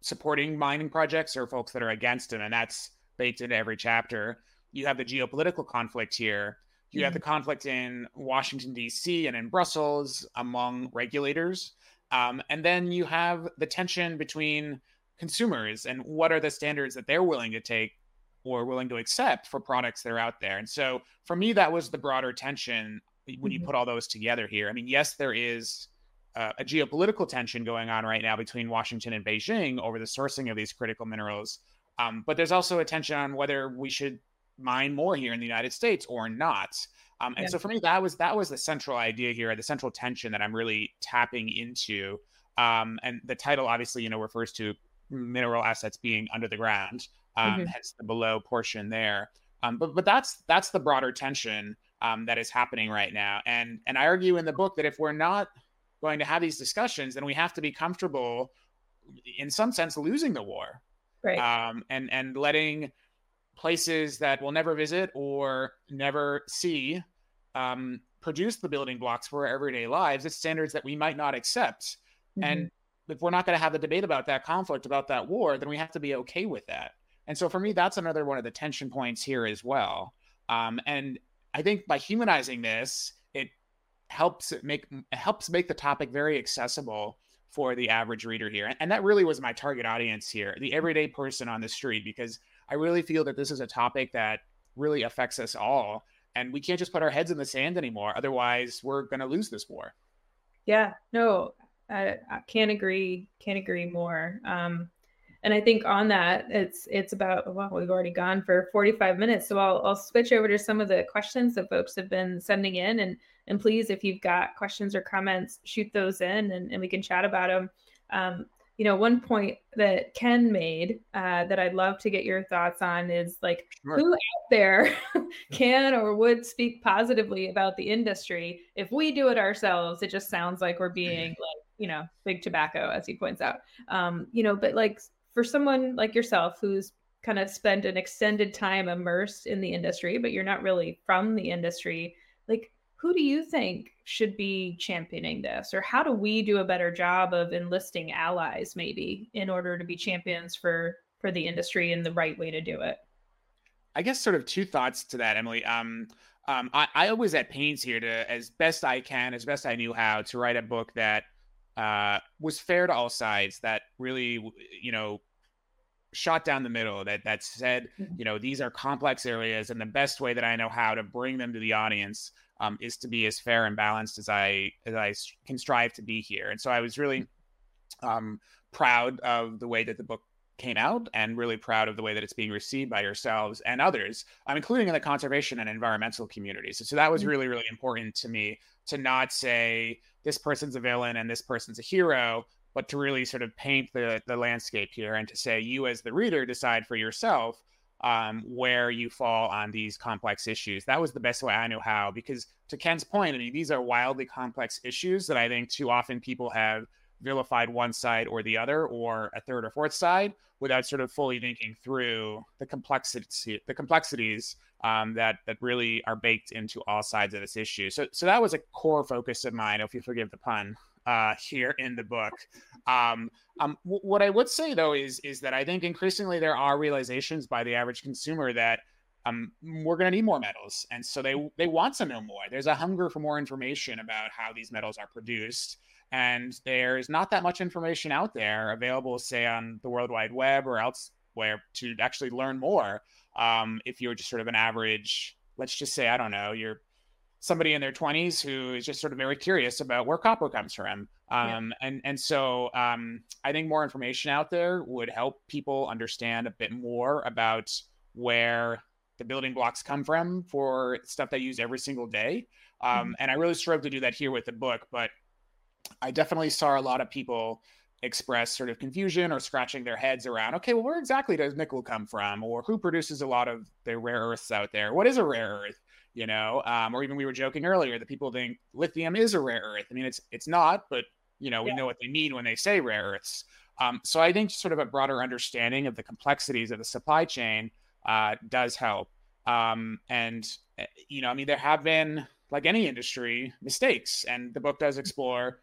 supporting mining projects or folks that are against them, and that's baked into every chapter. You have the geopolitical conflict here. You mm-hmm. have the conflict in Washington, D.C. and in Brussels among regulators. Um, and then you have the tension between consumers and what are the standards that they're willing to take or willing to accept for products that are out there. And so for me, that was the broader tension when you mm-hmm. put all those together here. I mean, yes, there is uh, a geopolitical tension going on right now between Washington and Beijing over the sourcing of these critical minerals, um, but there's also a tension on whether we should mine more here in the United States or not. Um, and yeah. so for me, that was that was the central idea here, the central tension that I'm really tapping into. Um, and the title, obviously, you know, refers to mineral assets being under the ground, um, mm-hmm. hence the below portion there. Um, but but that's that's the broader tension um, that is happening right now. And and I argue in the book that if we're not going to have these discussions, then we have to be comfortable, in some sense, losing the war, right? Um, and and letting places that we'll never visit or never see um, produce the building blocks for our everyday lives. It's standards that we might not accept, mm-hmm. and if we're not going to have the debate about that conflict, about that war, then we have to be okay with that. And so for me, that's another one of the tension points here as well. Um, and I think by humanizing this, it helps make it helps make the topic very accessible for the average reader here. And that really was my target audience here, the everyday person on the street, because I really feel that this is a topic that really affects us all. And we can't just put our heads in the sand anymore. Otherwise, we're going to lose this war. Yeah, no, I, I, can't agree. Can't agree more. Um, and I think on that, it's it's about well, we've already gone for 45 minutes, so I'll I'll switch over to some of the questions that folks have been sending in, and and please, if you've got questions or comments, shoot those in, and, and we can chat about them. Um, you know, one point that Ken made uh, that I'd love to get your thoughts on is like sure. who out there can or would speak positively about the industry. If we do it ourselves, it just sounds like we're being like, you know, big tobacco, as he points out. Um, you know, but like for someone like yourself who's kind of spent an extended time immersed in the industry, but you're not really from the industry, like who do you think should be championing this? Or how do we do a better job of enlisting allies maybe in order to be champions for for the industry and the right way to do it? I guess sort of two thoughts to that, Emily. Um, um, I, I always at pains here to, as best I can, as best I knew how, to write a book that uh, was fair to all sides. That really, you know, shot down the middle. That that said, mm-hmm. you know, these are complex areas, and the best way that I know how to bring them to the audience um, is to be as fair and balanced as I as I can strive to be here. And so I was really um, proud of the way that the book came out and really proud of the way that it's being received by yourselves and others, um, including in the conservation and environmental communities. So, so that was mm-hmm. really, really important to me to not say this person's a villain and this person's a hero, but to really sort of paint the, the landscape here and to say you as the reader decide for yourself um, where you fall on these complex issues. That was the best way I knew how, because to Ken's point, I mean, these are wildly complex issues that I think too often people have vilified one side or the other, or a third or fourth side, without sort of fully thinking through the complexity, the complexities um, that that really are baked into all sides of this issue. So, so that was a core focus of mine, if you forgive the pun, uh, here in the book. Um, um, w- what I would say though is is that I think increasingly there are realizations by the average consumer that um, we're going to need more metals, and so they they want to know more. There's a hunger for more information about how these metals are produced, and there's not that much information out there available, say on the World Wide Web or else where to actually learn more. Um, if you're just sort of an average, let's just say, I don't know, you're somebody in their 20s who is just sort of very curious about where copper comes from. Um, yeah. and and so um, I think more information out there would help people understand a bit more about where the building blocks come from for stuff they use every single day. Um, mm-hmm. And I really strove to do that here with the book, but I definitely saw a lot of people express sort of confusion or scratching their heads around okay well where exactly does nickel come from? Or who produces a lot of the rare earths out there? What is a rare earth? You know um, or even we were joking earlier that people think lithium is a rare earth. I mean it's it's not but you know we yeah. know what they mean when they say rare earths. Um, so i think sort of a broader understanding of the complexities of the supply chain uh, does help. Um, and eh, you know i mean there have been like any industry mistakes and the book does explore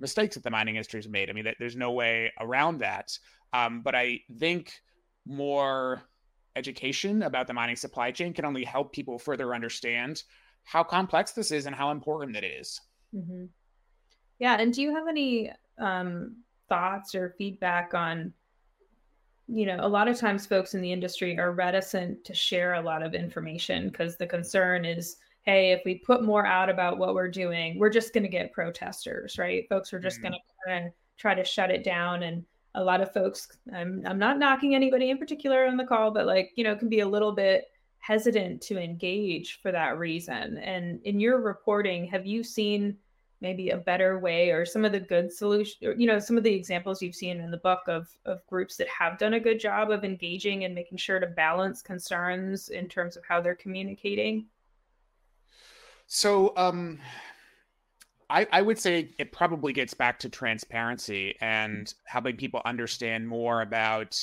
mistakes that the mining industry has made. I mean, there's no way around that. Um, but I think more education about the mining supply chain can only help people further understand how complex this is and how important it is. Mm-hmm. Yeah. And do you have any um, thoughts or feedback on? You know, a lot of times folks in the industry are reticent to share a lot of information because the concern is hey, if we put more out about what we're doing, we're just going to get protesters, right? Folks are just mm-hmm. going to try to shut it down. And a lot of folks, I'm, I'm not knocking anybody in particular on the call, but like, you know, can be a little bit hesitant to engage for that reason. And in your reporting, have you seen maybe a better way or some of the good solution or, you know some of the examples you've seen in the book of of groups that have done a good job of engaging and making sure to balance concerns in terms of how they're communicating so, um, I, I would say it probably gets back to transparency and helping people understand more about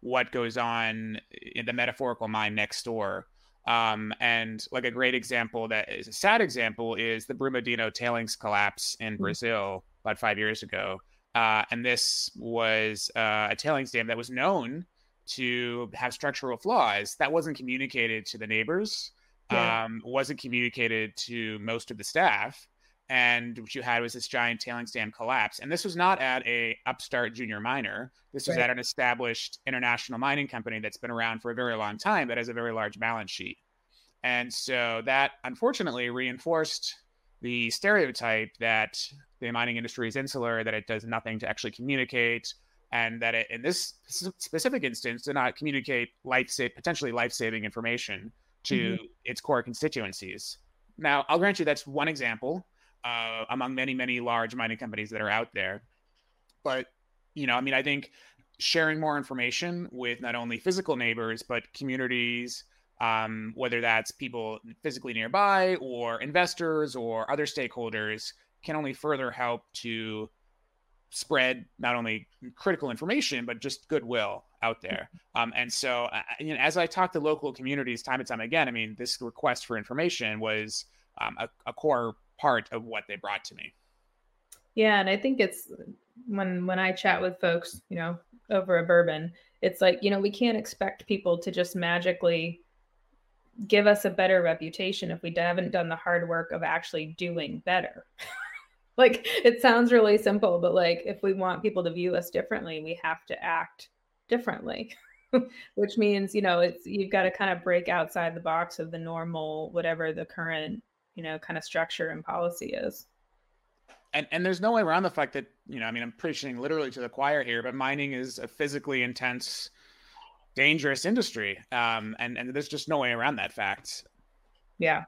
what goes on in the metaphorical mind next door. Um, and like a great example that is a sad example is the Brumadinho tailings collapse in mm-hmm. Brazil about five years ago. Uh, and this was uh, a tailings dam that was known to have structural flaws that wasn't communicated to the neighbors yeah. um, wasn't communicated to most of the staff. And what you had was this giant tailings dam collapse. And this was not at a upstart junior miner. This was right. at an established international mining company that's been around for a very long time that has a very large balance sheet. And so that unfortunately reinforced the stereotype that the mining industry is insular, that it does nothing to actually communicate, and that it, in this specific instance, did not communicate life potentially life saving information to mm-hmm. its core constituencies. Now, I'll grant you that's one example uh, among many, many large mining companies that are out there. But, you know, I mean, I think sharing more information with not only physical neighbors, but communities, um, whether that's people physically nearby or investors or other stakeholders, can only further help to spread not only critical information but just goodwill out there. Um, and so uh, you know, as i talk to local communities time and time again i mean this request for information was um, a, a, core part of what they brought to me. Yeah and i think it's when when i chat with folks you know over a bourbon it's like you know we can't expect people to just magically give us a better reputation if we haven't done the hard work of actually doing better like it sounds really simple, but like if we want people to view us differently, we have to act differently. Which means, you know, it's you've got to kind of break outside the box of the normal, whatever the current, you know, kind of structure and policy is. And and there's no way around the fact that, you know, I mean, I'm preaching literally to the choir here, but mining is a physically intense, dangerous industry. Um, and, and there's just no way around that fact. Yeah,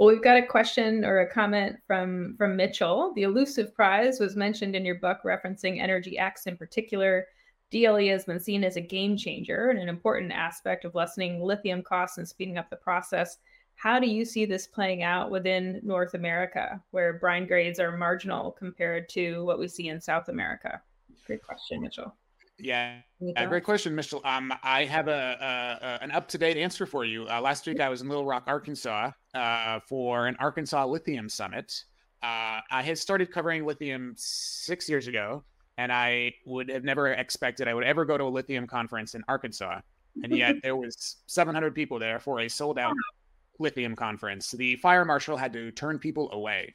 well, we've got a question or a comment from from Mitchell. The elusive prize was mentioned in your book, referencing Energy X in particular. DLE has been seen as a game changer and an important aspect of lessening lithium costs and speeding up the process. How do you see this playing out within North America, where brine grades are marginal compared to what we see in South America? Great question, Mitchell. Yeah, uh, great question, Mitchell. Um, I have a, a, a an up to date answer for you. Uh, last week I was in Little Rock, Arkansas, uh, for an Arkansas Lithium Summit. Uh, I had started covering lithium six years ago, and I would have never expected I would ever go to a lithium conference in Arkansas, and yet there was 700 people there for a sold out lithium conference. The fire marshal had to turn people away.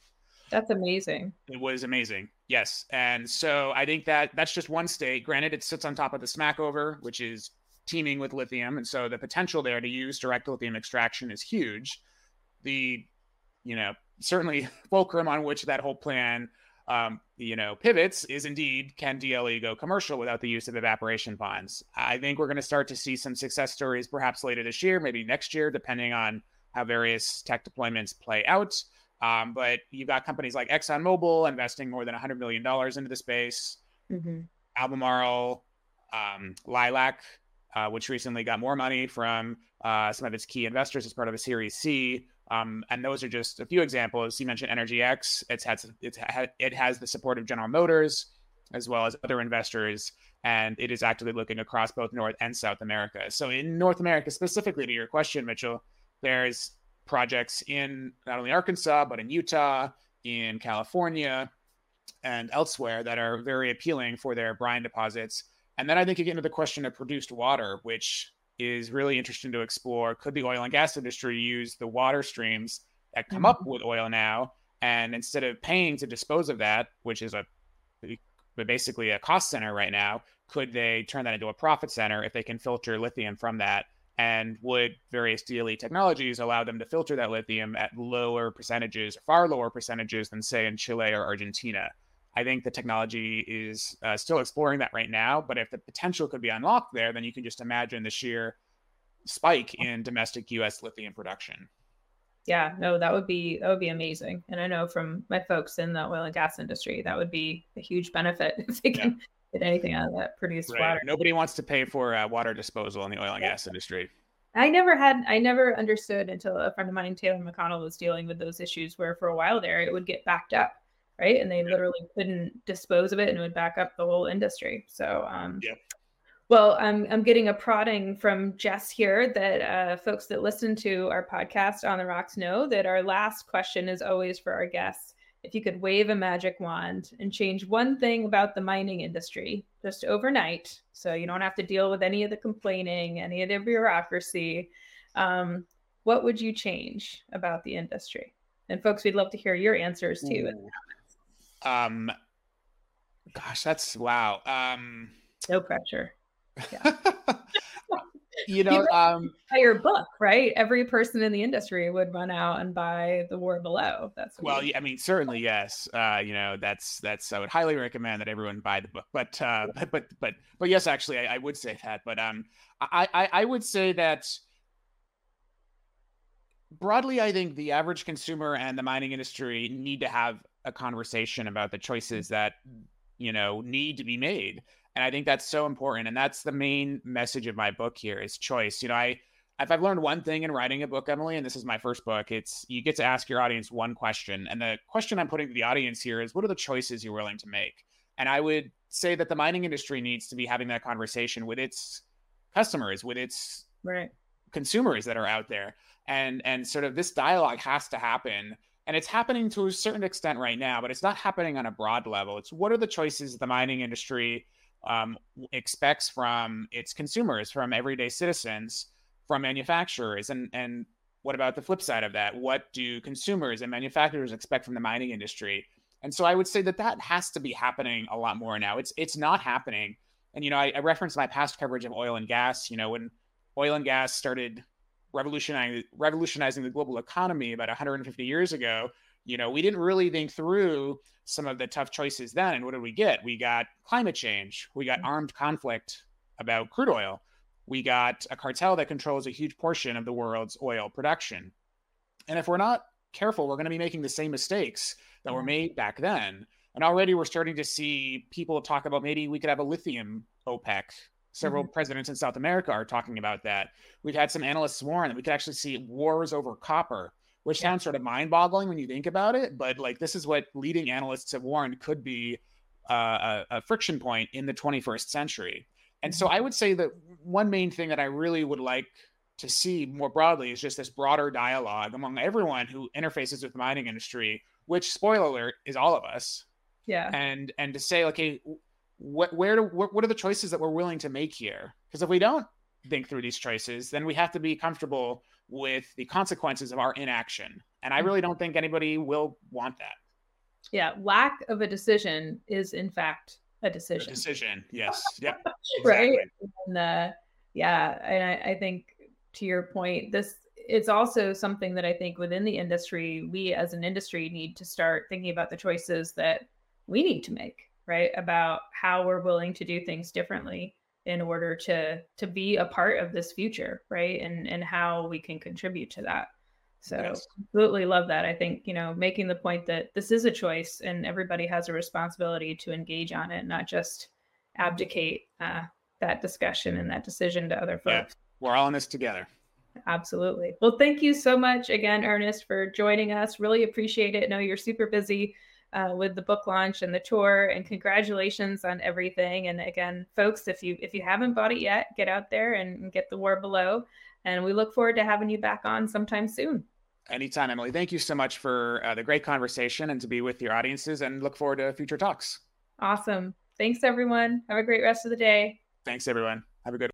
That's amazing. It was amazing. Yes. And so I think that that's just one state. Granted, it sits on top of the Smackover, which is teeming with lithium, and so the potential there to use direct lithium extraction is huge. The, you know, certainly fulcrum on which that whole plan, um, you know, pivots is indeed can DLE go commercial without the use of evaporation ponds? I think we're going to start to see some success stories perhaps later this year, maybe next year, depending on how various tech deployments play out. Um, but you've got companies like ExxonMobil investing more than $100 million into the space. Mm-hmm. Albemarle, um, Lilac, uh, which recently got more money from uh, some of its key investors as part of a Series C. Um, and those are just a few examples. You mentioned Energy X. It's had it's had, it has the support of General Motors as well as other investors, and it is actively looking across both North and South America. So in North America, specifically to your question, Mitchell, there's projects in not only Arkansas but in Utah, in California, and elsewhere that are very appealing for their brine deposits. And then I think you get into the question of produced water, which is really interesting to explore. Could the oil and gas industry use the water streams that come mm-hmm. up with oil now, and instead of paying to dispose of that, which is a basically a cost center right now, could they turn that into a profit center if they can filter lithium from that? And would various DLE technologies allow them to filter that lithium at lower percentages, far lower percentages than, say, in Chile or Argentina? I think the technology is uh, still exploring that right now. But if the potential could be unlocked there, then you can just imagine the sheer spike in domestic U.S. lithium production. Yeah, no, that would be that would be amazing. And I know from my folks in the oil and gas industry, that would be a huge benefit if they can yeah. Get anything out of that produced right. water. Nobody wants to pay for uh, water disposal in the oil and yeah. gas industry. I never had, I never understood until a friend of mine, Taylor McConnell, was dealing with those issues where for a while there it would get backed up right? And they literally couldn't dispose of it and it would back up the whole industry. So, um, yeah. Well, I'm I'm getting a prodding from Jess here that uh, folks that listen to our podcast on the rocks know that our last question is always for our guests. If you could wave a magic wand and change one thing about the mining industry just overnight, so you don't have to deal with any of the complaining, any of the bureaucracy, um, what would you change about the industry? And folks, we'd love to hear your answers too. Um, gosh, that's wow. Um, no pressure. Yeah. you know, um, buy your book, right? Every person in the industry would run out and buy The War Below. That's well, I mean, certainly yes. Uh, you know, that's that's. I would highly recommend that everyone buy the book. But uh, but but but but yes, actually, I, I would say that. But um, I, I I would say that broadly, I think the average consumer and the mining industry need to have a conversation about the choices that you know need to be made and i think that's so important and that's the main message of my book here is choice you know i if i've learned one thing in writing a book emily and this is my first book it's you get to ask your audience one question and the question i'm putting to the audience here is what are the choices you're willing to make and i would say that the mining industry needs to be having that conversation with its customers with its right. consumers that are out there and and sort of this dialogue has to happen and it's happening to a certain extent right now, but it's not happening on a broad level. It's what are the choices the mining industry um, expects from its consumers, from everyday citizens, from manufacturers, and and what about the flip side of that? What do consumers and manufacturers expect from the mining industry? And so I would say that that has to be happening a lot more now. It's it's not happening. And you know, I, I referenced my past coverage of oil and gas. You know, when oil and gas started revolutionizing revolutionizing the global economy about 150 years ago, you know, we didn't really think through some of the tough choices then. And what did we get? We got climate change. We got mm-hmm. armed conflict about crude oil. We got a cartel that controls a huge portion of the world's oil production. And if we're not careful, we're going to be making the same mistakes that were mm-hmm. made back then. And already we're starting to see people talk about maybe we could have a lithium OPEC Several mm-hmm. presidents in South America are talking about that. We've had some analysts warn that we could actually see wars over copper, which sounds sort of mind boggling when you think about it. But like, this is what leading analysts have warned could be uh, a, a, friction point in the 21st century. And so mm-hmm. I would say that one main thing that I really would like to see more broadly is just this broader dialogue among everyone who interfaces with the mining industry, which spoiler alert is all of us. Yeah. And and to say, okay, what where do what, what are the choices that we're willing to make here? Because if we don't think through these choices, then we have to be comfortable with the consequences of our inaction. And I really don't think anybody will want that. Yeah, lack of a decision is in fact a decision. A decision, yes. Yeah. Exactly. right. And uh, Yeah, and I, I think to your point, this it's also something that I think within the industry, we as an industry need to start thinking about the choices that we need to make, right? About how we're willing to do things differently in order to to be a part of this future, right? And and how we can contribute to that. So yes. absolutely love that. I think, you know, making the point that this is a choice and everybody has a responsibility to engage on it, not just abdicate uh, that discussion and that decision to other folks. Yeah, we're all in this together. Absolutely. Well, thank you so much again, Ernest, for joining us. Really appreciate it. I know you're super busy uh, with the book launch and the tour, and congratulations on everything. And again, folks, if you if you haven't bought it yet, get out there and get the war below. And we look forward to having you back on sometime soon. Anytime, Emily. Thank you so much for uh, the great conversation and to be with your audiences, and look forward to future talks. Awesome. Thanks, everyone. Have a great rest of the day. Thanks, everyone. Have a good